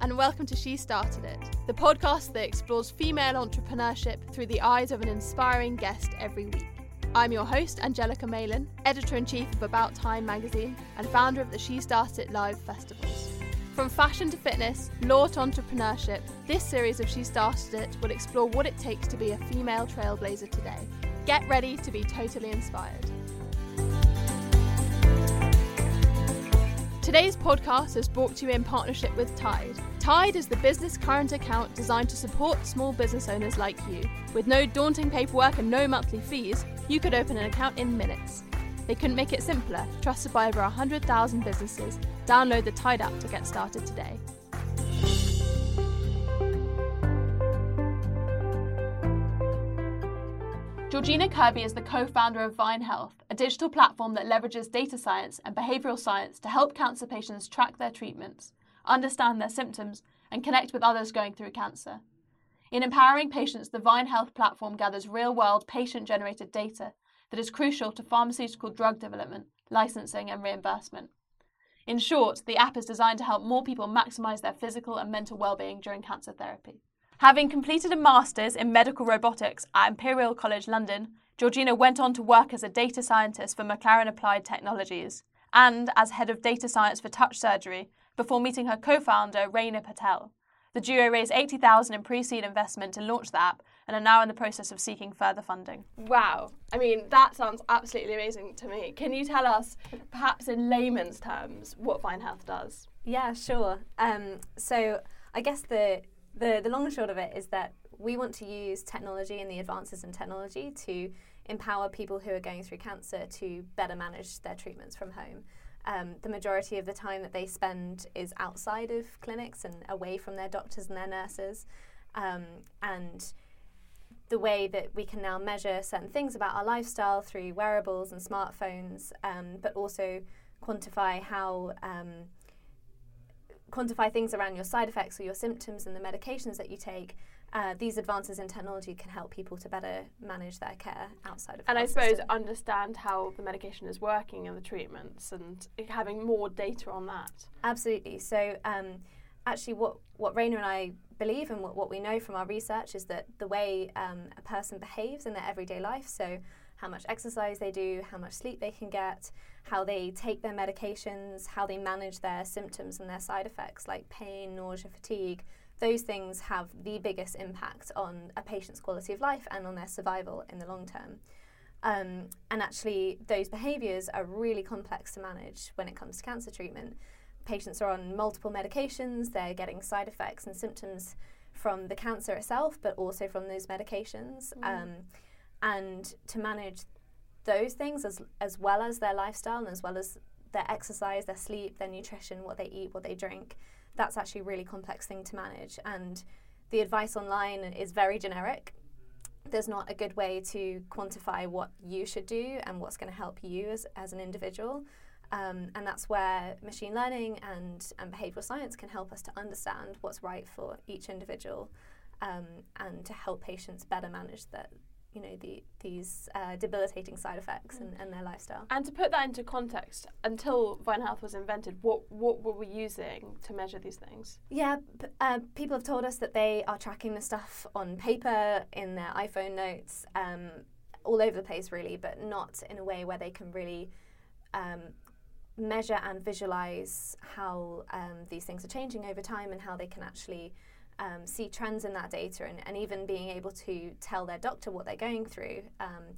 And welcome to She Started It, the podcast that explores female entrepreneurship through the eyes of an inspiring guest every week. I'm your host, Angelica Malin, editor in chief of About Time magazine and founder of the She Started It Live festivals. From fashion to fitness, law to entrepreneurship, this series of She Started It will explore what it takes to be a female trailblazer today. Get ready to be totally inspired. Today's podcast is brought to you in partnership with Tide. Tide is the business current account designed to support small business owners like you. With no daunting paperwork and no monthly fees, you could open an account in minutes. They couldn't make it simpler, trusted by over 100,000 businesses. Download the Tide app to get started today. Georgina Kirby is the co founder of Vine Health, a digital platform that leverages data science and behavioral science to help cancer patients track their treatments, understand their symptoms, and connect with others going through cancer. In empowering patients, the Vine Health platform gathers real world patient generated data that is crucial to pharmaceutical drug development, licensing, and reimbursement. In short, the app is designed to help more people maximize their physical and mental well being during cancer therapy. Having completed a master's in medical robotics at Imperial College London, Georgina went on to work as a data scientist for McLaren Applied Technologies and as head of data science for touch surgery before meeting her co-founder Raina Patel. The duo raised 80,000 in pre-seed investment to launch the app and are now in the process of seeking further funding. Wow. I mean, that sounds absolutely amazing to me. Can you tell us perhaps in layman's terms what Vine Health does? Yeah, sure. Um, so I guess the the, the long and short of it is that we want to use technology and the advances in technology to empower people who are going through cancer to better manage their treatments from home. Um, the majority of the time that they spend is outside of clinics and away from their doctors and their nurses. Um, and the way that we can now measure certain things about our lifestyle through wearables and smartphones, um, but also quantify how um, quantify things around your side effects or your symptoms and the medications that you take, uh, these advances in technology can help people to better manage their care outside of. And I suppose system. understand how the medication is working and the treatments, and having more data on that. Absolutely. So, um, actually, what what Raina and I believe and what, what we know from our research is that the way um, a person behaves in their everyday life, so how much exercise they do, how much sleep they can get, how they take their medications, how they manage their symptoms and their side effects like pain, nausea, fatigue. Those things have the biggest impact on a patient's quality of life and on their survival in the long term. Um, and actually, those behaviours are really complex to manage when it comes to cancer treatment. Patients are on multiple medications, they're getting side effects and symptoms from the cancer itself, but also from those medications. Mm. Um, and to manage those things as as well as their lifestyle and as well as their exercise, their sleep, their nutrition, what they eat, what they drink. That's actually a really complex thing to manage. And the advice online is very generic. There's not a good way to quantify what you should do and what's going to help you as, as an individual. Um, and that's where machine learning and, and behavioral science can help us to understand what's right for each individual um, and to help patients better manage that, you know the, these uh, debilitating side effects and, and, their lifestyle. And to put that into context, until Vine Health was invented, what what were we using to measure these things? Yeah, p- uh, people have told us that they are tracking the stuff on paper in their iPhone notes, um, all over the place, really, but not in a way where they can really. Um, measure and visualize how um, these things are changing over time and how they can actually um, see trends in that data and, and even being able to tell their doctor what they're going through. Um,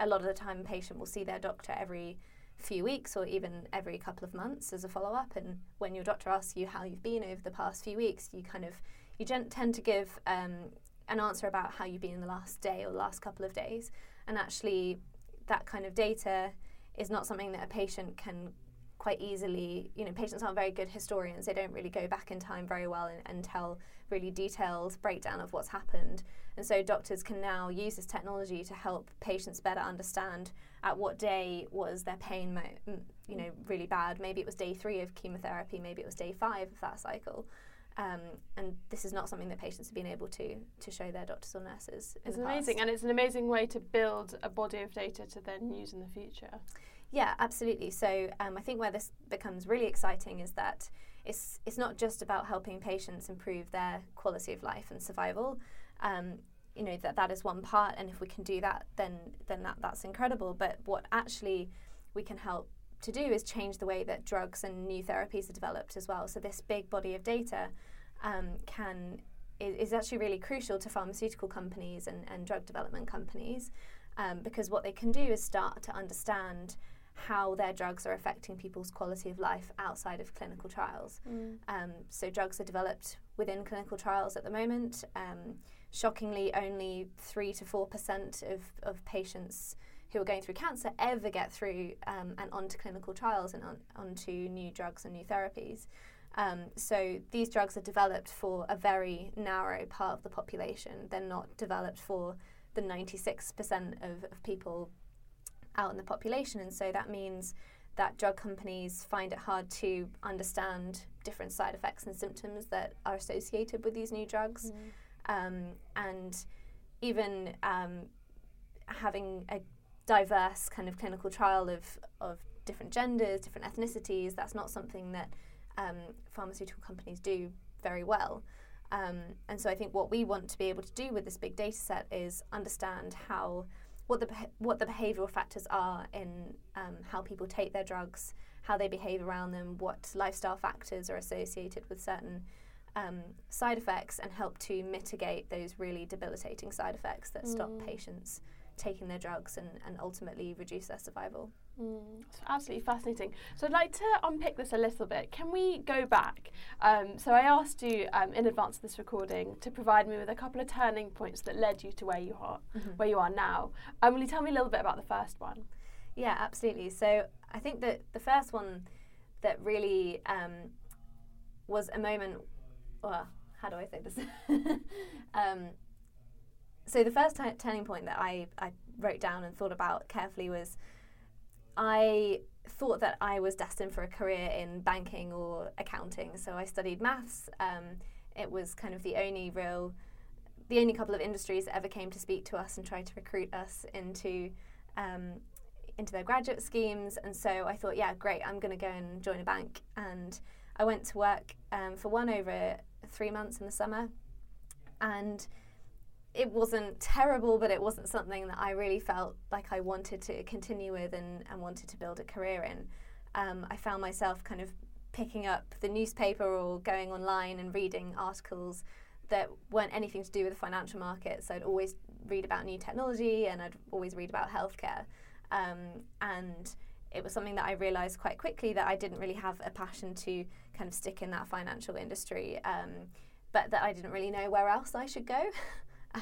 a lot of the time, a patient will see their doctor every few weeks or even every couple of months as a follow up. And when your doctor asks you how you've been over the past few weeks, you kind of you tend to give um, an answer about how you've been in the last day or the last couple of days. And actually, that kind of data is not something that a patient can quite easily, you know, patients aren't very good historians. They don't really go back in time very well and, and tell really detailed breakdown of what's happened. And so doctors can now use this technology to help patients better understand at what day was their pain, mo- you know, really bad. Maybe it was day three of chemotherapy. Maybe it was day five of that cycle. Um, and this is not something that patients have been able to to show their doctors or nurses. it's amazing, and it's an amazing way to build a body of data to then use in the future. Yeah, absolutely. So um, I think where this becomes really exciting is that it's it's not just about helping patients improve their quality of life and survival. Um, you know that that is one part, and if we can do that, then then that that's incredible. But what actually we can help to do is change the way that drugs and new therapies are developed as well. So this big body of data um, can is, actually really crucial to pharmaceutical companies and, and drug development companies um, because what they can do is start to understand how their drugs are affecting people's quality of life outside of clinical trials. Mm. Um, so drugs are developed within clinical trials at the moment. Um, shockingly, only three to four percent of, of patients who are going through cancer ever get through um, and onto clinical trials and on, onto new drugs and new therapies. Um, so these drugs are developed for a very narrow part of the population. They're not developed for the 96% of, of people out in the population. And so that means that drug companies find it hard to understand different side effects and symptoms that are associated with these new drugs. Mm. Um, and even um, having a diverse kind of clinical trial of, of different genders, different ethnicities, that's not something that um, pharmaceutical companies do very well. Um, and so I think what we want to be able to do with this big data set is understand how what the what the behavioural factors are in um, how people take their drugs, how they behave around them, what lifestyle factors are associated with certain um, side effects, and help to mitigate those really debilitating side effects that mm. stop patients taking their drugs and, and ultimately reduce their survival. Mm, absolutely fascinating. So I'd like to unpick this a little bit. Can we go back? Um, so I asked you um, in advance of this recording to provide me with a couple of turning points that led you to where you are, mm-hmm. where you are now. Um, will you tell me a little bit about the first one? Yeah, absolutely. So I think that the first one that really um, was a moment. Well, how do I say this? Um, so the first t- turning point that I, I wrote down and thought about carefully was I thought that I was destined for a career in banking or accounting. So I studied maths. Um, it was kind of the only real, the only couple of industries that ever came to speak to us and tried to recruit us into um, into their graduate schemes. And so I thought, yeah, great, I'm going to go and join a bank. And I went to work um, for one over three months in the summer, and it wasn't terrible, but it wasn't something that I really felt like I wanted to continue with and, and wanted to build a career in. Um, I found myself kind of picking up the newspaper or going online and reading articles that weren't anything to do with the financial markets. So I'd always read about new technology and I'd always read about healthcare. Um, and it was something that I realized quite quickly that I didn't really have a passion to kind of stick in that financial industry, um, but that I didn't really know where else I should go.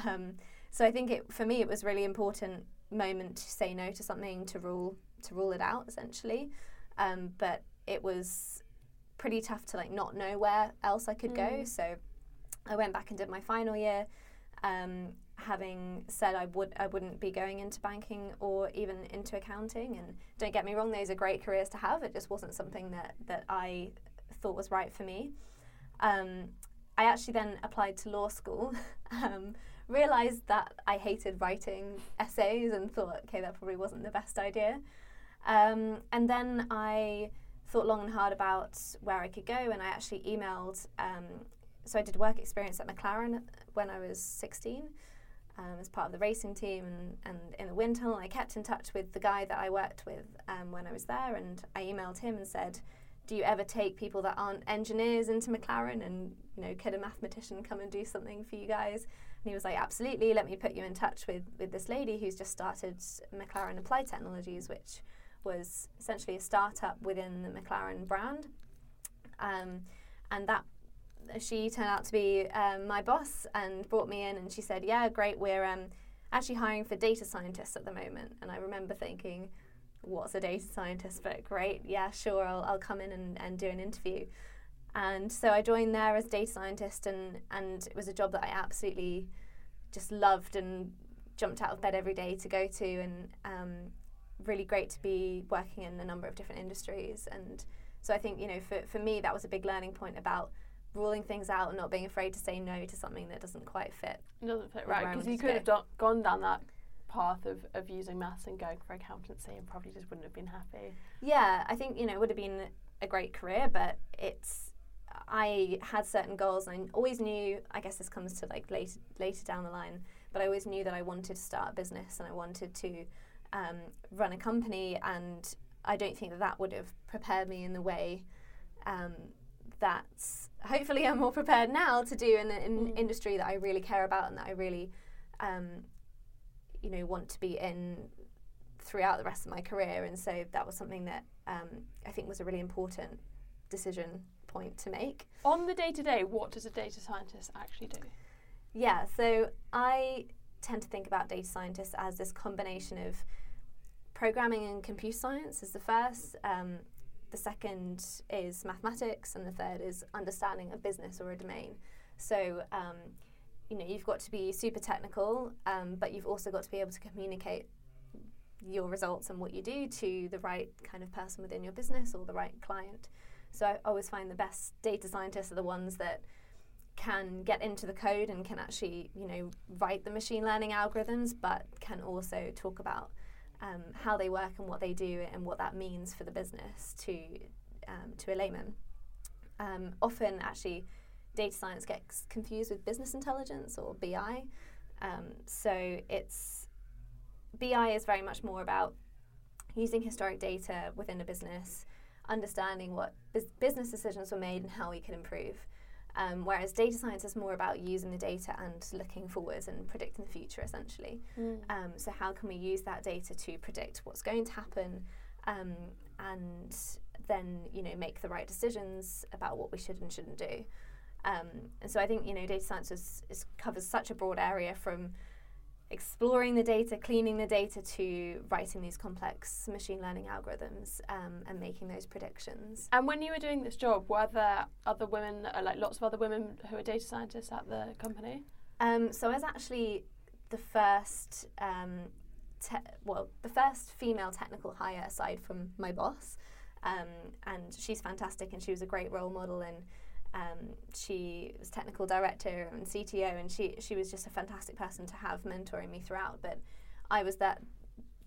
Um, so I think it for me it was really important moment to say no to something to rule to rule it out essentially. Um, but it was pretty tough to like not know where else I could mm. go. So I went back and did my final year. Um, having said I would I wouldn't be going into banking or even into accounting and don't get me wrong those are great careers to have it just wasn't something that that I thought was right for me um, I actually then applied to law school um, realized that I hated writing essays and thought, okay, that probably wasn't the best idea. Um, and then I thought long and hard about where I could go, and I actually emailed. Um, so I did work experience at McLaren when I was 16 um, as part of the racing team and, and in the wind tunnel. I kept in touch with the guy that I worked with um, when I was there, and I emailed him and said, do you ever take people that aren't engineers into McLaren and you know could a mathematician come and do something for you guys and he was like, absolutely, let me put you in touch with, with this lady who's just started McLaren Applied Technologies, which was essentially a startup within the McLaren brand. Um, and that she turned out to be um, my boss and brought me in and she said, yeah, great, we're um, actually hiring for data scientists at the moment. And I remember thinking, what's a data scientist? But great, yeah, sure, I'll, I'll come in and, and do an interview. And so I joined there as data scientist, and, and it was a job that I absolutely just loved and jumped out of bed every day to go to, and um, really great to be working in a number of different industries. And so I think, you know, for, for me, that was a big learning point about ruling things out and not being afraid to say no to something that doesn't quite fit. It doesn't fit right, because you could have do- gone down that path of, of using maths and going for accountancy and probably just wouldn't have been happy. Yeah, I think, you know, it would have been a great career, but it's I had certain goals and I always knew I guess this comes to like later later down the line, but I always knew that I wanted to start a business and I wanted to um, run a company and I don't think that that would have prepared me in the way um, that hopefully I'm more prepared now to do in an mm. industry that I really care about and that I really um, you know want to be in throughout the rest of my career and so that was something that um, I think was a really important decision point to make. On the day to day, what does a data scientist actually do? Yeah, so I tend to think about data scientists as this combination of programming and computer science is the first. Um, the second is mathematics, and the third is understanding a business or a domain. So, um, you know, you've got to be super technical, um, but you've also got to be able to communicate your results and what you do to the right kind of person within your business or the right client. So I always find the best data scientists are the ones that can get into the code and can actually, you know, write the machine learning algorithms, but can also talk about um, how they work and what they do and what that means for the business to um, to a layman. Um, often, actually, data science gets confused with business intelligence or BI. Um, so it's BI is very much more about using historic data within a business, understanding what business decisions were made and how we can improve. Um, whereas data science is more about using the data and looking forwards and predicting the future, essentially. Mm. Um, so, how can we use that data to predict what's going to happen um, and then, you know, make the right decisions about what we should and shouldn't do? Um, and so, I think, you know, data science is, is covers such a broad area from exploring the data, cleaning the data, to writing these complex machine learning algorithms um, and making those predictions. And when you were doing this job, were there other women, uh, like lots of other women who are data scientists at the company? Um, so I was actually the first, um, te- well, the first female technical hire aside from my boss. Um, and she's fantastic and she was a great role model and um, she was technical director and CTO, and she she was just a fantastic person to have mentoring me throughout. But I was that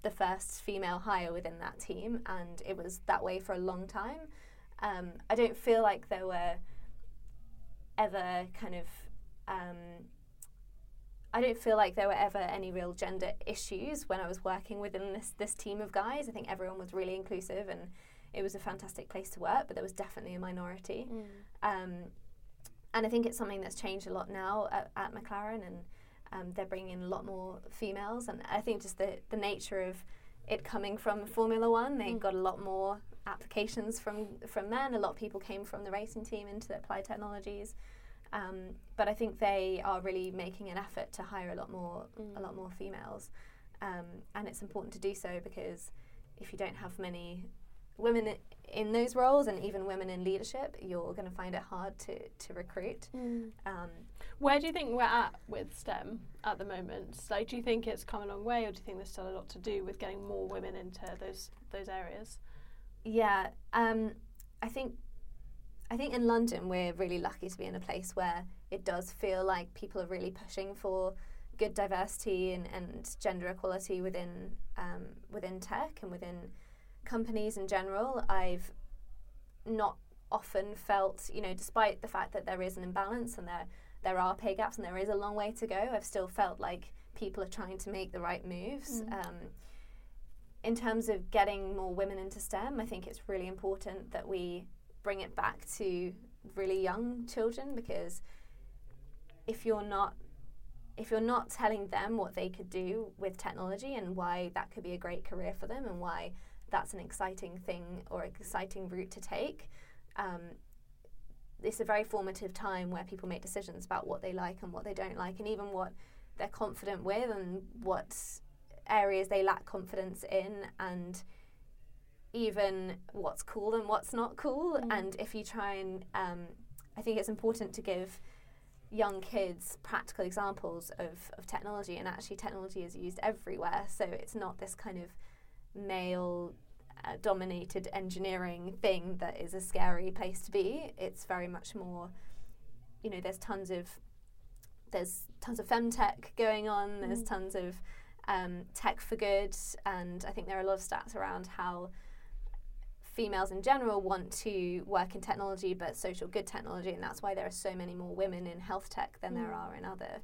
the first female hire within that team, and it was that way for a long time. Um, I don't feel like there were ever kind of um, I don't feel like there were ever any real gender issues when I was working within this this team of guys. I think everyone was really inclusive and it was a fantastic place to work, but there was definitely a minority. Mm. Um, and I think it's something that's changed a lot now at, at McLaren, and um, they're bringing in a lot more females. And I think just the, the nature of it coming from Formula One, they mm. got a lot more applications from from men. A lot of people came from the racing team into the applied technologies. Um, but I think they are really making an effort to hire a lot more mm. a lot more females, um, and it's important to do so because if you don't have many women in those roles and even women in leadership, you're going to find it hard to, to recruit. Mm. Um, Where do you think we're at with STEM at the moment? Like, do you think it's come a long way, or do you think there's still a lot to do with getting more women into those those areas? Yeah, um, I think I think in London we're really lucky to be in a place where it does feel like people are really pushing for good diversity and, and gender equality within um, within tech and within companies in general, I've not often felt, you know, despite the fact that there is an imbalance and there there are pay gaps and there is a long way to go, I've still felt like people are trying to make the right moves. Mm. Um, in terms of getting more women into STEM, I think it's really important that we bring it back to really young children because if you're not if you're not telling them what they could do with technology and why that could be a great career for them and why that's an exciting thing or exciting route to take. Um, it's a very formative time where people make decisions about what they like and what they don't like, and even what they're confident with and what areas they lack confidence in, and even what's cool and what's not cool. Mm. And if you try and, um, I think it's important to give young kids practical examples of, of technology, and actually, technology is used everywhere. So it's not this kind of male uh, dominated engineering thing that is a scary place to be. It's very much more, you know, there's tons of there's tons of femtech going on. There's mm. tons of um, tech for good, and I think there are a lot of stats around how females in general want to work in technology, but social good technology, and that's why there are so many more women in health tech than mm. there are in other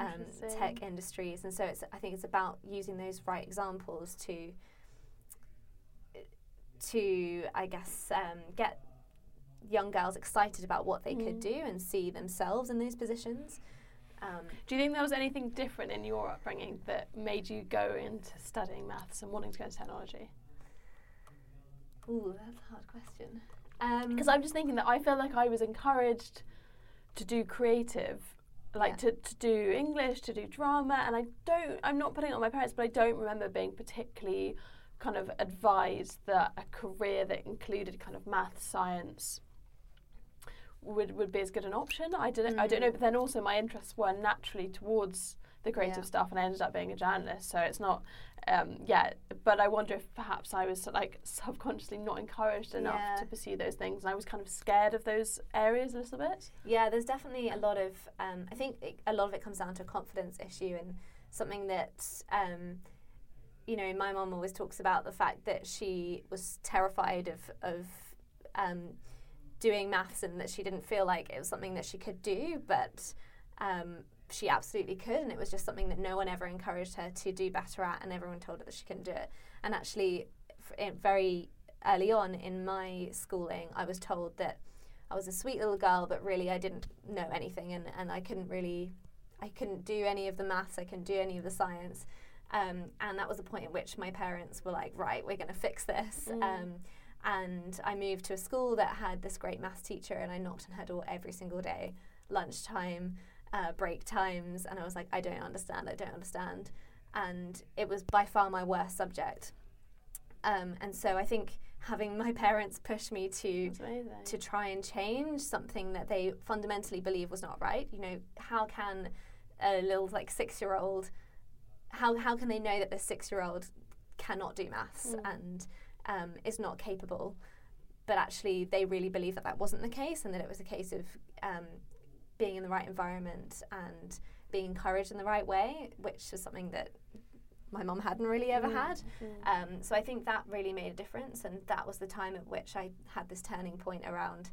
um, tech industries. And so it's I think it's about using those right examples to to I guess um, get young girls excited about what they mm. could do and see themselves in those positions. Um, do you think there was anything different in your upbringing that made you go into studying maths and wanting to go into technology? Ooh, that's a hard question. Because um, I'm just thinking that I feel like I was encouraged to do creative, like yeah. to, to do English, to do drama, and I don't, I'm not putting it on my parents, but I don't remember being particularly kind of advised that a career that included kind of math, science, would, would be as good an option. I didn't. Mm. I don't know. But then also my interests were naturally towards the creative yeah. stuff, and I ended up being a journalist. So it's not. Um, yeah, but I wonder if perhaps I was like subconsciously not encouraged enough yeah. to pursue those things, and I was kind of scared of those areas a little bit. Yeah, there's definitely a lot of. Um, I think it, a lot of it comes down to a confidence issue and something that. Um, you know, my mom always talks about the fact that she was terrified of of um, doing maths and that she didn't feel like it was something that she could do, but um, she absolutely could. And it was just something that no one ever encouraged her to do better at, and everyone told her that she couldn't do it. And actually, very early on in my schooling, I was told that I was a sweet little girl, but really I didn't know anything, and, and I couldn't really, I couldn't do any of the maths, I couldn't do any of the science. Um, and that was the point at which my parents were like, right, we're going to fix this. Mm. Um, and I moved to a school that had this great maths teacher, and I knocked on her door every single day, lunchtime, uh, break times, and I was like, I don't understand, I don't understand. And it was by far my worst subject. Um, and so I think having my parents push me to to try and change something that they fundamentally believe was not right. You know, how can a little like six year old how how can they know that this six year old cannot do maths mm. and um, is not capable. But actually, they really believe that that wasn't the case and that it was a case of um, being in the right environment and being encouraged in the right way, which is something that my mom hadn't really ever mm. had. Mm. Um, so I think that really made a difference, and that was the time at which I had this turning point around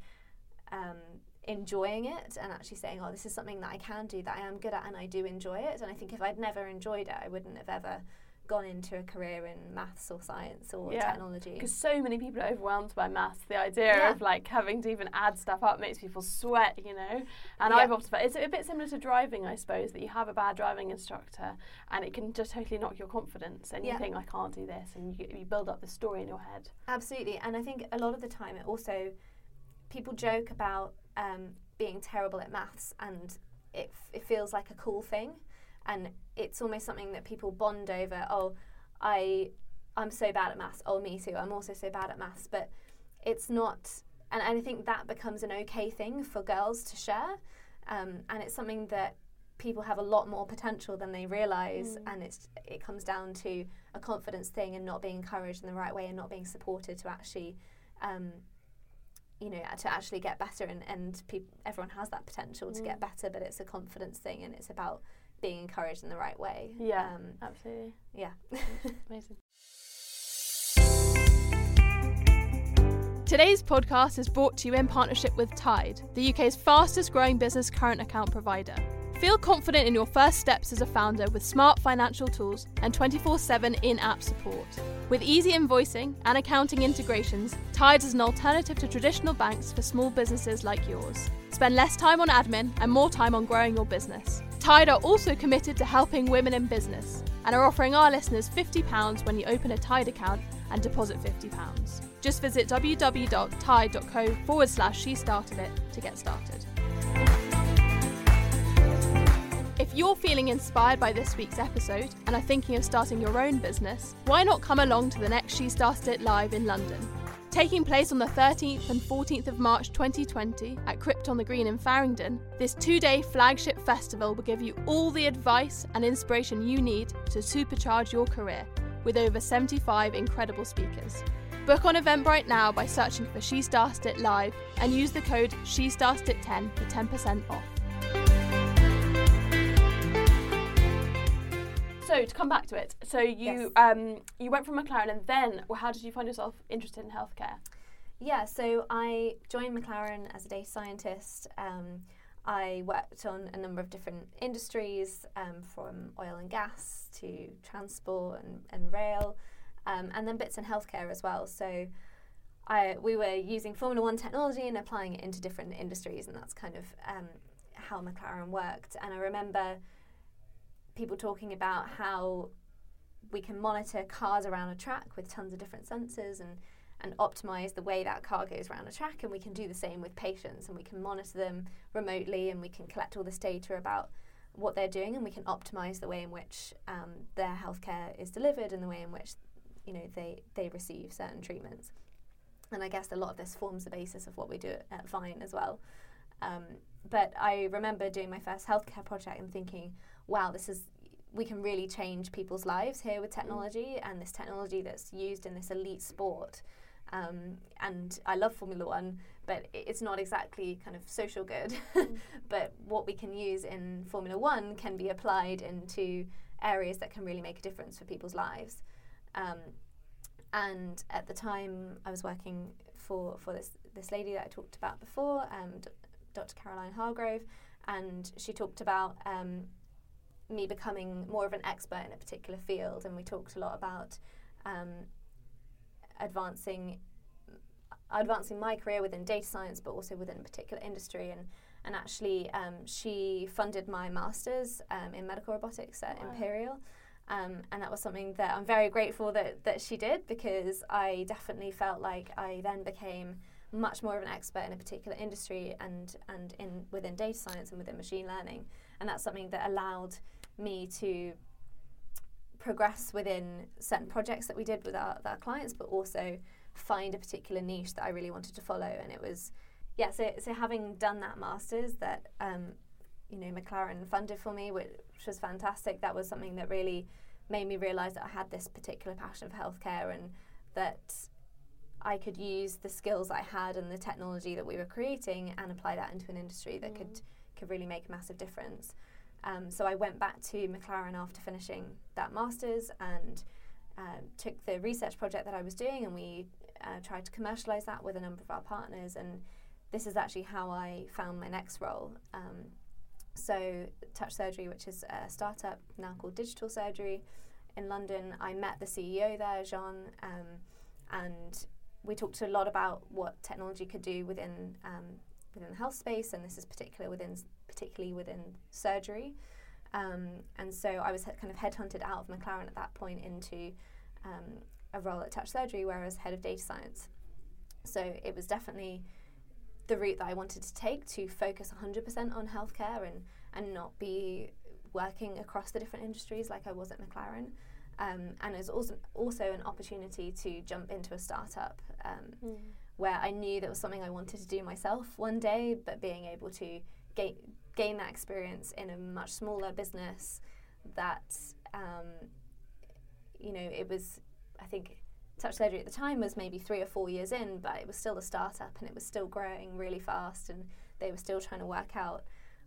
um, enjoying it and actually saying, "Oh, this is something that I can do, that I am good at, and I do enjoy it." And I think if I'd never enjoyed it, I wouldn't have ever gone into a career in maths or science or yeah. technology. Because so many people are overwhelmed by maths. The idea yeah. of like having to even add stuff up makes people sweat, you know. And yeah. I've often it's a bit similar to driving, I suppose, that you have a bad driving instructor and it can just totally knock your confidence, and you think I can't do this, and you, you build up the story in your head. Absolutely, and I think a lot of the time it also people joke about um, being terrible at maths, and it, f- it feels like a cool thing and it's almost something that people bond over. Oh, I I'm so bad at maths. Oh, me too. I'm also so bad at maths. But it's not, and, and I think that becomes an okay thing for girls to share, um, and it's something that people have a lot more potential than they realize, mm. and it's it comes down to a confidence thing and not being encouraged in the right way and not being supported to actually. Um, you know, to actually get better, and, and peop- everyone has that potential mm. to get mm. better, but it's a confidence thing, and it's about being encouraged in the right way. Yeah, um, absolutely. Yeah. Amazing. Today's podcast is brought to you in partnership with Tide, the UK's fastest growing business current account provider. Feel confident in your first steps as a founder with smart financial tools and 24 7 in app support. With easy invoicing and accounting integrations, Tide is an alternative to traditional banks for small businesses like yours. Spend less time on admin and more time on growing your business. Tide are also committed to helping women in business and are offering our listeners £50 when you open a Tide account and deposit £50. Just visit www.tide.co forward slash she started it to get started. If you're feeling inspired by this week's episode and are thinking of starting your own business, why not come along to the next She Started It Live in London? Taking place on the 13th and 14th of March 2020 at Crypt on the Green in Farringdon, this two day flagship festival will give you all the advice and inspiration you need to supercharge your career with over 75 incredible speakers. Book on Eventbrite now by searching for She Started It Live and use the code She Started It 10 for 10% off. So to come back to it, so you Yes. um, you went from McLaren, and then well, how did you find yourself interested in healthcare? Yeah, so I joined McLaren as a data scientist. Um, I worked on a number of different industries, um, from oil and gas to transport and, and rail, um, and then bits in healthcare as well. So I, we were using Formula One technology and applying it into different industries, and that's kind of um, how McLaren worked. And I remember people talking about how we can monitor cars around a track with tons of different sensors and and optimize the way that car goes around a track and we can do the same with patients and we can monitor them remotely and we can collect all this data about what they're doing and we can optimize the way in which um, their healthcare is delivered and the way in which you know they they receive certain treatments. And I guess a lot of this forms the basis of what we do at, Vine as well. Um, but I remember doing my first healthcare project and thinking wow this is we can really change people's lives here with technology and this technology that's used in this elite sport um, and I love Formula One, but it's not exactly kind of social good. but what we can use in Formula One can be applied into areas that can really make a difference for people's lives. Um, and at the time, I was working for, for this, this lady that I talked about before, um, D- Dr. Caroline Hargrove, and she talked about um, me becoming more of an expert in a particular field. And we talked a lot about um, advancing advancing my career within data science, but also within a particular industry. And and actually, um, she funded my masters um, in medical robotics at Wow. Imperial. Um, and that was something that I'm very grateful that, that she did because I definitely felt like I then became much more of an expert in a particular industry and, and in within data science and within machine learning. And that's something that allowed me to progress within certain projects that we did with our, with our clients, but also find a particular niche that I really wanted to follow. And it was, yeah, so, so having done that master's that, um, you know, McLaren funded for me, which was fantastic, that was something that really made me realize that I had this particular passion for healthcare and that I could use the skills I had and the technology that we were creating and apply that into an industry that could, could really make a massive difference. Um, so I went back to McLaren after finishing that master's and uh, took the research project that I was doing and we uh, tried to commercialize that with a number of our partners. And this is actually how I found my next role. Um, so, Touch Surgery, which is a startup now called Digital Surgery in London, I met the CEO there, Jean, um, and we talked a lot about what technology could do within um, within the health space, and this is particular within particularly within surgery. Um, and so I was he- kind of headhunted out of McLaren at that point into um, a role at Touch Surgery, where I was head of data science. So it was definitely the route that I wanted to take to focus 100% on healthcare and, and not be working across the different industries like I was at McLaren. Um, and it was also, also an opportunity to jump into a startup um, where I knew that was something I wanted to do myself one day, but being able to gain, gain that experience in a much smaller business that, um, you know, it was, I think, Touch Surgery at the time was maybe three or four years in, but it was still a startup and it was still growing really fast, and they were still trying to work out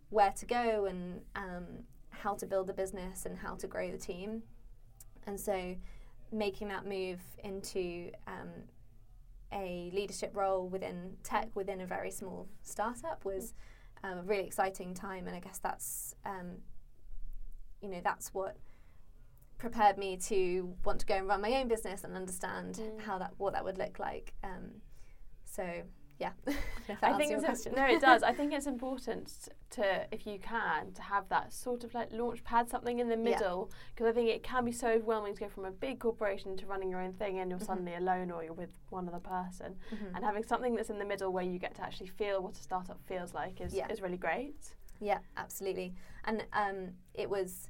where to go and um, how to build the business and how to grow the team. And so, making that move into um, a leadership role within tech within a very small startup was um, a really exciting time, and I guess that's um, you know that's what prepared me to want to go and run my own business and understand Mm. how that what that would look like. Um, so yeah, I think it's question. no, it does. I think it's important to, if you can, to have that sort of like launch pad, something in the middle, because I think it can be so overwhelming to go from a big corporation to running your own thing, and you're Mhm. suddenly alone or you're with one other person, Mhm. and having something that's in the middle where you get to actually feel what a startup feels like is Yeah. is really great. Yeah, absolutely. And um, it was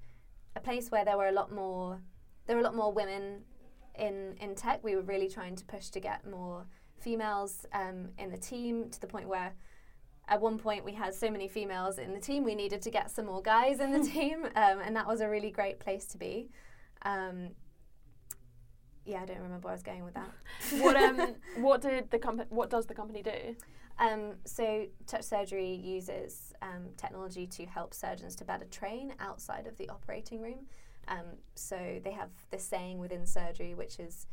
a place where there were a lot more there were a lot more women in in tech. We were really trying to push to get more females um, in the team to the point where at one point we had so many females in the team we needed to get some more guys in the team um, and that was a really great place to be um, yeah i don't remember where i was going with that what um what did the company what does the company do? Um, so, touch surgery uses um, technology to help surgeons to better train outside of the operating room. Um, so they have this saying within surgery, which is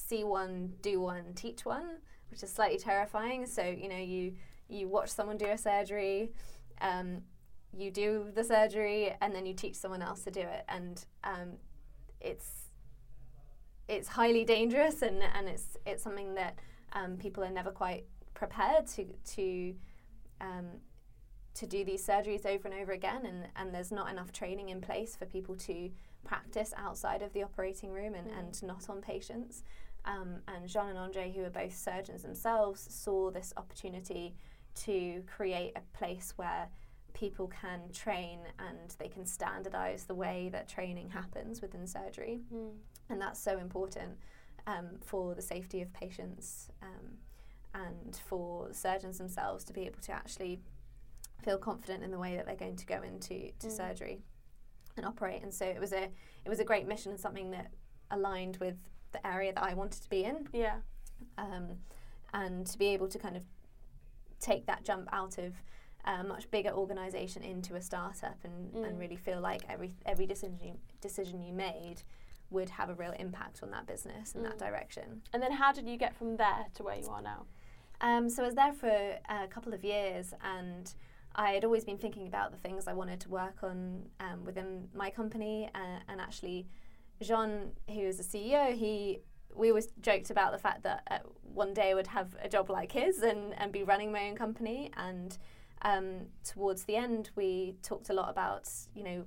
see one, do one, teach one, which is slightly terrifying. So you know you you watch someone do a surgery. Um, you do the surgery and then you teach someone else to do it and um, it's it's highly dangerous and, and it's it's something that um, people are never quite prepared to to um, to do these surgeries over and over again and, and there's not enough training in place for people to practice outside of the operating room and, mm. and not on patients um, and Jean and Andre who are both surgeons themselves saw this opportunity to create a place where people can train and they can standardize the way that training happens within surgery. Mm. And that's so important um, for the safety of patients um, and for surgeons themselves to be able to actually feel confident in the way that they're going to go into to mm. surgery and operate. And so it was a it was a great mission and something that aligned with the area that I wanted to be in. Yeah. Um, and to be able to kind of take that jump out of a much bigger organization into a startup and, mm. and really feel like every every decision you, decision you made would have a real impact on that business in mm. that direction. And then how did you get from there to where you are now? Um, so I was there for a couple of years and I had always been thinking about the things I wanted to work on um, within my company uh, and actually Jean, who is the CEO, he we always joked about the fact that uh, one day I would have a job like his and, and be running my own company and um, towards the end, we talked a lot about, you know,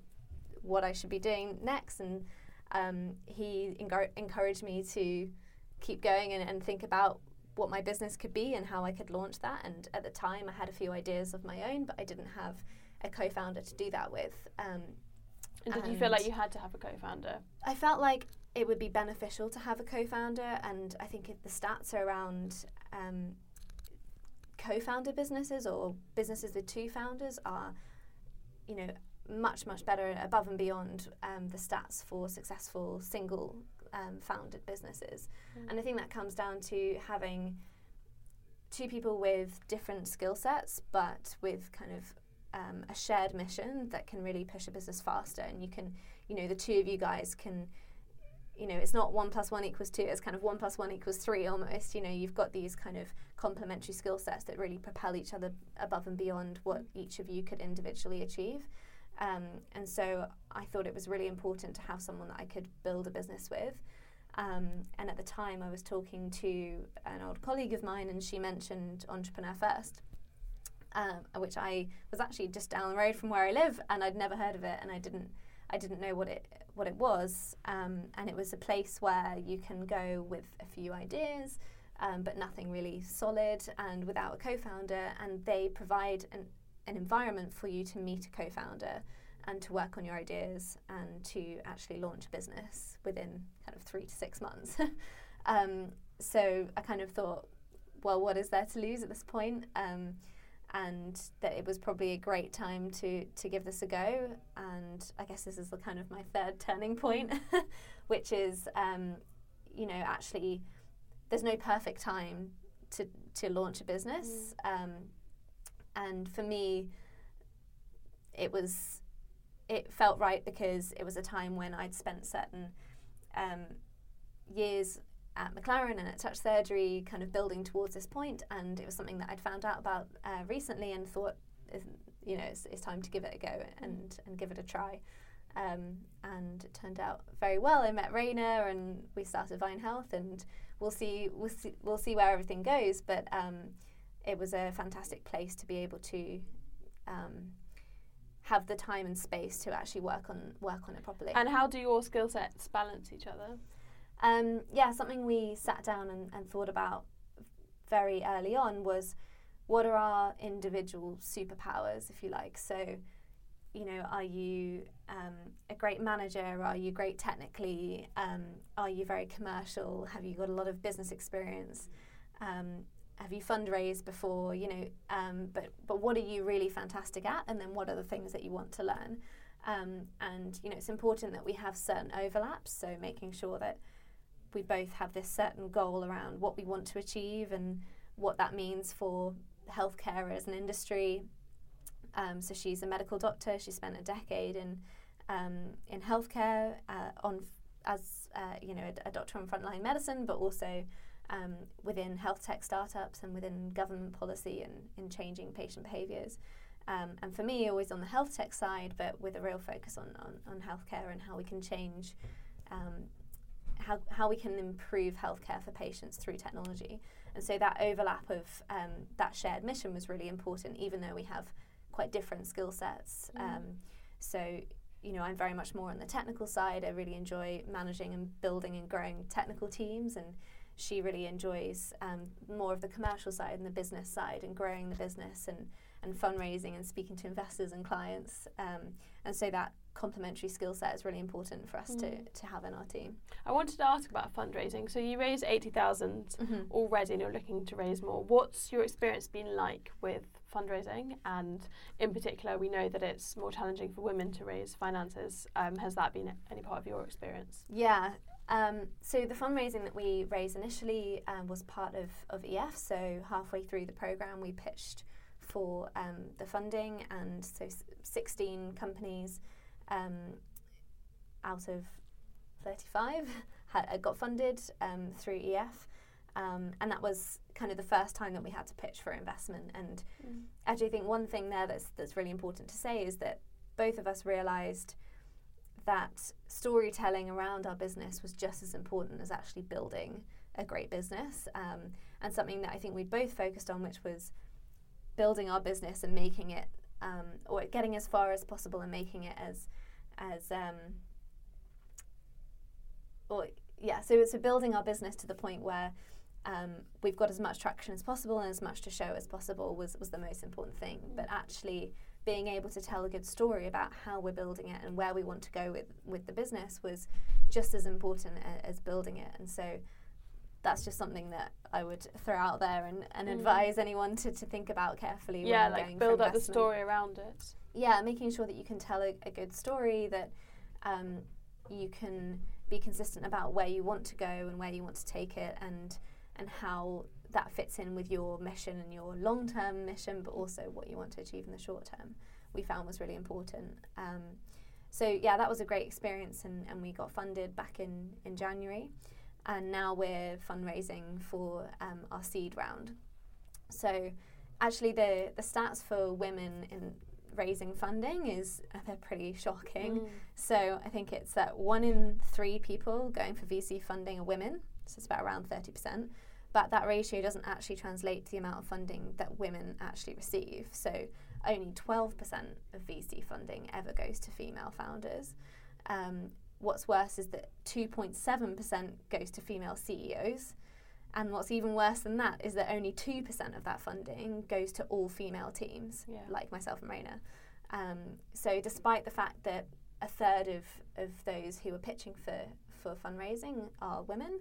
what I should be doing next. And um, he encouraged me to keep going and, and think about what my business could be and how I could launch that. And at the time, I had a few ideas of my own, but I didn't have a co founder to do that with. Um, and did and you feel like you had to have a co founder? I felt like it would be beneficial to have a co founder. And I think if the stats are around um, co-founder businesses or businesses with two founders are, you know, much much better above and beyond um, the stats for successful single um, founded businesses. Mm. And I think that comes down to having two people with different skill sets, but with kind of um, a shared mission that can really push a business faster. And you can, you know, the two of you guys can you know, it's not one plus one equals two, it's kind of one plus one equals three almost. You know, you've got these kind of complementary skill sets that really propel each other above and beyond what each of you could individually achieve. Um, and so I thought it was really important to have someone that I could build a business with. Um, and at the time, I was talking to an old colleague of mine, and she mentioned Entrepreneur First, um, which I was actually just down the road from where I live, and I'd never heard of it, and I didn't, I didn't know what it what it was, um, and it was a place where you can go with a few ideas, um, but nothing really solid and without a co-founder. And they provide an, an environment for you to meet a co-founder and to work on your ideas and to actually launch a business within kind of three to six months. um, so I kind of thought, well, what is there to lose at this point? Um, and that it was probably a great time to to give this a go. And I guess this is the kind of my third turning point, which is, um, you know, actually, there's no perfect time to to launch a business. Mm. Um, and for me, it was it felt right because it was a time when I'd spent certain um, years at McLaren and at Touch Surgery, kind of building towards this point, and it was something that I'd found out about uh, recently and thought, you know, it's, it's, time to give it a go and and give it a try. Um, and it turned out very well. I met Raina and we started Vine Health, and we'll see we'll see we'll see where everything goes. But um, it was a fantastic place to be able to. Um, have the time and space to actually work on work on it properly. And how do your skill sets balance each other? Um, yeah, something we sat down and, and thought about very early on was what are our individual superpowers, if you like. So, you know, are you um, a great manager? Are you great technically? Um, are you very commercial? Have you got a lot of business experience? Um, have you fundraised before? You know, um, but but what are you really fantastic at? And then what are the things that you want to learn? Um, and you know, it's important that we have certain overlaps. So making sure that we both have this certain goal around what we want to achieve and what that means for healthcare as an industry. Um, so she's a medical doctor. She spent a decade in um, in healthcare uh, on as uh, you know a, a, doctor on frontline medicine, but also um, within health tech startups and within government policy and in changing patient behaviours. Um, and for me, always on the health tech side, but with a real focus on, on, on healthcare and how we can change, um, how, how we can improve healthcare for patients through technology. And so that overlap of um, that shared mission was really important, even though we have quite different skill sets. Mm. Um, so, you know, I'm very much more on the technical side. I really enjoy managing and building and growing technical teams and she really enjoys um, more of the commercial side and the business side and growing the business and, and fundraising and speaking to investors and clients. Um, and so that complementary skill set is really important for us mm. to, to have in our team. I wanted to ask about fundraising. So you raised 80,000 mm-hmm. already and you're looking to raise more. What's your experience been like with fundraising? And in particular, we know that it's more challenging for women to raise finances. Um, has that been any part of your experience? Yeah, um, so the fundraising that we raised initially um, was part of, of EF. So halfway through the program, we pitched for um, the funding, and so s- 16 companies um, out of 35 had, uh, got funded um, through EF. Um, and that was kind of the first time that we had to pitch for investment. And mm. actually, I think one thing there that's that's really important to say is that both of us realised that storytelling around our business was just as important as actually building a great business um, and something that I think we both focused on, which was building our business and making it um, or getting as far as possible and making it as as um, or yeah so so building our business to the point where um, we've got as much traction as possible and as much to show as possible was was the most important thing but actually being able to tell a good story about how we're building it and where we want to go with, with the business was just as important a, as building it. And so that's just something that I would throw out there and, and mm. advise anyone to, to think about carefully. Yeah, like build up the story around it. Yeah, making sure that you can tell a, a good story, that um, you can be consistent about where you want to go and where you want to take it and and how that fits in with your mission and your long term mission, but also what you want to achieve in the short term, we found was really important. Um, so, yeah, that was a great experience, and, and we got funded back in, in January. And now we're fundraising for um, our seed round. So, actually, the, the stats for women in raising funding is uh, they're pretty shocking. Mm. So, I think it's that one in three people going for VC funding are women, so it's about around 30% but that ratio doesn't actually translate to the amount of funding that women actually receive. So only 12% of VC funding ever goes to female founders. Um, what's worse is that 2.7% goes to female CEOs. And what's even worse than that is that only 2% of that funding goes to all female teams, yeah. like myself and Raina. Um, so, despite the fact that a third of, of those who are pitching for, for fundraising are women,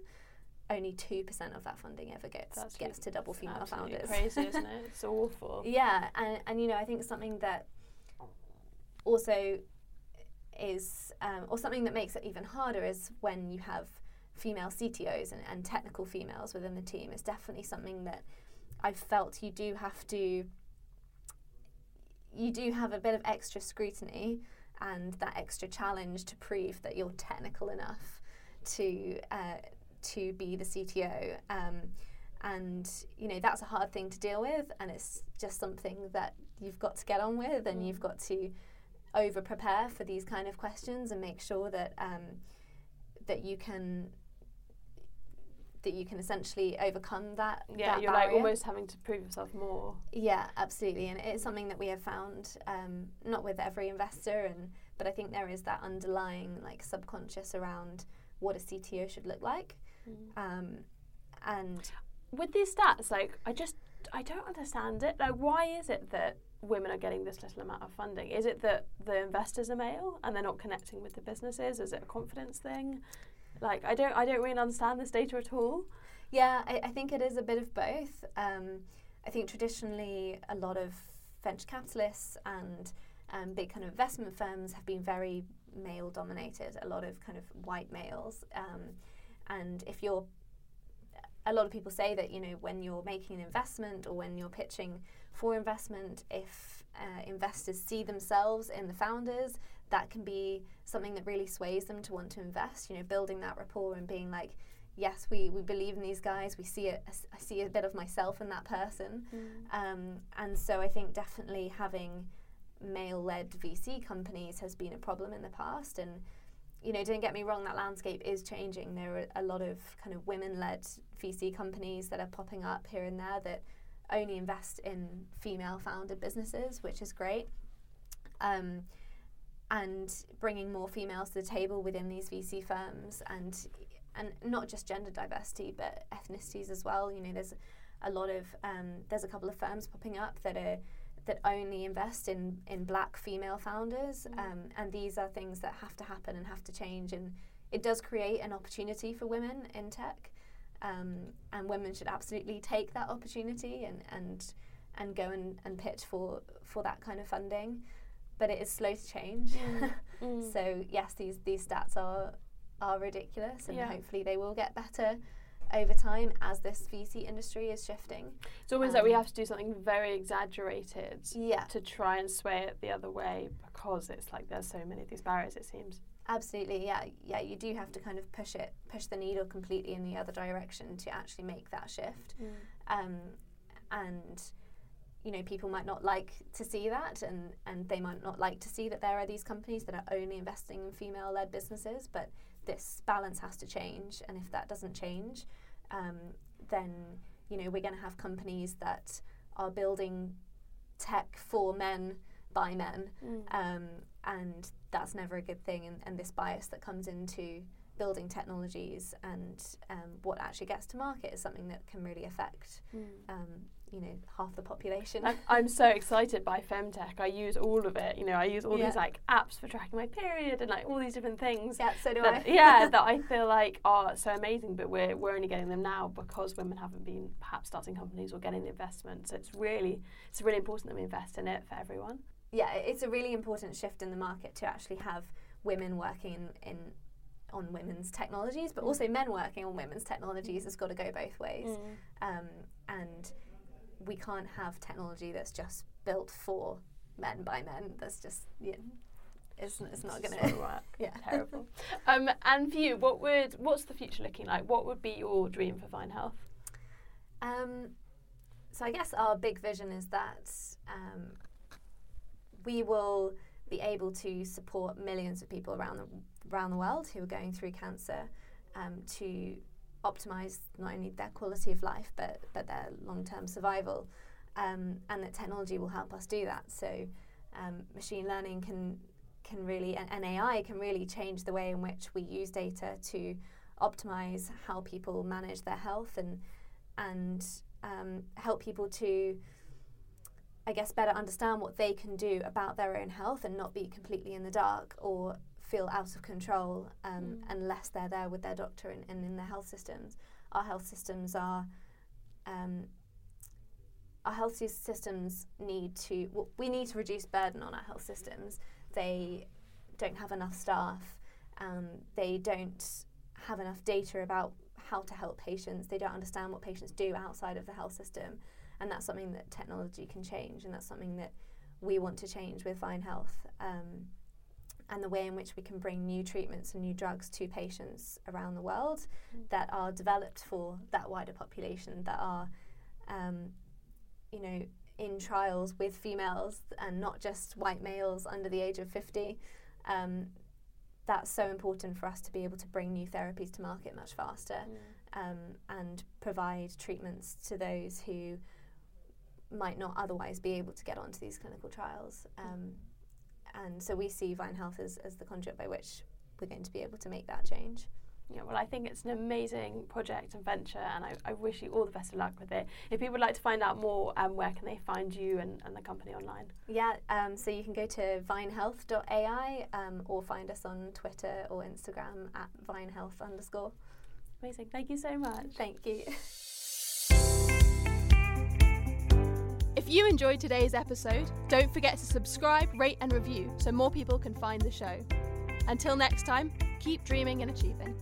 only two percent of that funding ever gets That's gets to double female founders. Crazy, isn't it? It's awful. Yeah, and and you know I think something that also is um, or something that makes it even harder is when you have female CTOs and, and technical females within the team. It's definitely something that I've felt you do have to you do have a bit of extra scrutiny and that extra challenge to prove that you're technical enough to uh, to be the CTO. Um, and you know that's a hard thing to deal with, and it's just something that you've got to get on with, and you've got to over prepare for these kind of questions and make sure that um, that you can that you can essentially overcome that. Yeah, that you're barrier. like almost having to prove yourself more. Yeah, absolutely, and it's something that we have found um, not with every investor, and but I think there is that underlying like subconscious around what a CTO should look like. Mm. Um, and with these stats, like I just I don't understand it. Like, why is it that women are getting this little amount of funding? Is it that the investors are male and they're not connecting with the businesses? Is it a confidence thing? Like, I don't I don't really understand this data at all. Yeah, I, I think it is a bit of both. Um, I think traditionally a lot of venture capitalists and um, big kind of investment firms have been very male dominated. A lot of kind of white males. Um, and if you're, a lot of people say that, you know, when you're making an investment or when you're pitching for investment, if uh, investors see themselves in the founders, that can be something that really sways them to want to invest. You know, building that rapport and being like, yes, we, we believe in these guys. We see it. I see a bit of myself in that person. Mm. Um, and so I think definitely having male-led VC companies has been a problem in the past. And you know, don't get me wrong, that landscape is changing. There are a lot of kind of women-led VC companies that are popping up here and there that only invest in female-founded businesses, which is great. Um, and bringing more females to the table within these VC firms and and not just gender diversity but ethnicities as well. You know, there's a lot of um, there's a couple of firms popping up that are that only invest in in black female founders, mm. um, and these are things that have to happen and have to change, and it does create an opportunity for women in tech, um, and women should absolutely take that opportunity and and and go and, and pitch for for that kind of funding, but it is slow to change. Mm. mm. so yes, these these stats are are ridiculous, and yeah. hopefully they will get better over time as this VC industry is shifting. It's almost um, like we have to do something very exaggerated yeah. to try and sway it the other way because it's like there's so many of these barriers it seems. Absolutely, yeah, yeah. You do have to kind of push it, push the needle completely in the other direction to actually make that shift. Mm. Um, and you know, people might not like to see that, and and they might not like to see that there are these companies that are only investing in female-led businesses. But this balance has to change, and if that doesn't change, um, then you know we're going to have companies that are building tech for men by men, mm. um, and that's never a good thing. And, and this bias that comes into building technologies and um, what actually gets to market is something that can really affect mm. um, you know half the population. I'm so excited by femtech. I use all of it. You know, I use all yeah. these like apps for tracking my period and like all these different things. Yeah, so do that, I. yeah, that I feel like are so amazing, but we're we're only getting them now because women haven't been perhaps starting companies or getting the investment. So it's really it's really important that we invest in it for everyone. Yeah, it's a really important shift in the market to actually have women working in, in on women's technologies, but mm. also men working on women's technologies has got to go both ways. Mm. Um, and we can't have technology that's just built for men by men. That's just yeah. It's, it's not going to work. yeah, terrible. Um, and for you, what would what's the future looking like? What would be your dream for Vine Health? Um, so I guess our big vision is that um, we will be able to support millions of people around the around the world who are going through cancer um, to optimize not only their quality of life but but their long term survival, um, and that technology will help us do that. So, um, machine learning can can really and, and, AI can really change the way in which we use data to optimize how people manage their health and and um, help people to I guess better understand what they can do about their own health and not be completely in the dark or feel out of control um, mm. unless they're there with their doctor and, and, in their health systems. Our health systems are. Um, our health systems need to. Well, we need to reduce burden on our health systems. They don't have enough staff. Um, they don't have enough data about how to help patients. They don't understand what patients do outside of the health system, and that's something that technology can change, and that's something that we want to change with Vine Health. Um, and the way in which we can bring new treatments and new drugs to patients around the world mm. that are developed for that wider population, that are, um, you know, in trials with females and not just white males under the age of 50. Um, that's so important for us to be able to bring new therapies to market much faster mm. um, and provide treatments to those who might not otherwise be able to get onto these clinical trials. Um, and so we see Vine Health as, as the conduit by which we're going to be able to make that change. Yeah, well, I think it's an amazing project and venture, and I, I wish you all the best of luck with it. If people would like to find out more, um, where can they find you and, and the company online? Yeah, um, so you can go to vinehealth.ai um, or find us on Twitter or Instagram at vinehealth underscore. Amazing. Thank you so much. Thank you. you enjoyed today's episode, don't forget to subscribe, rate, and review so more people can find the show. Until next time, keep dreaming and achieving.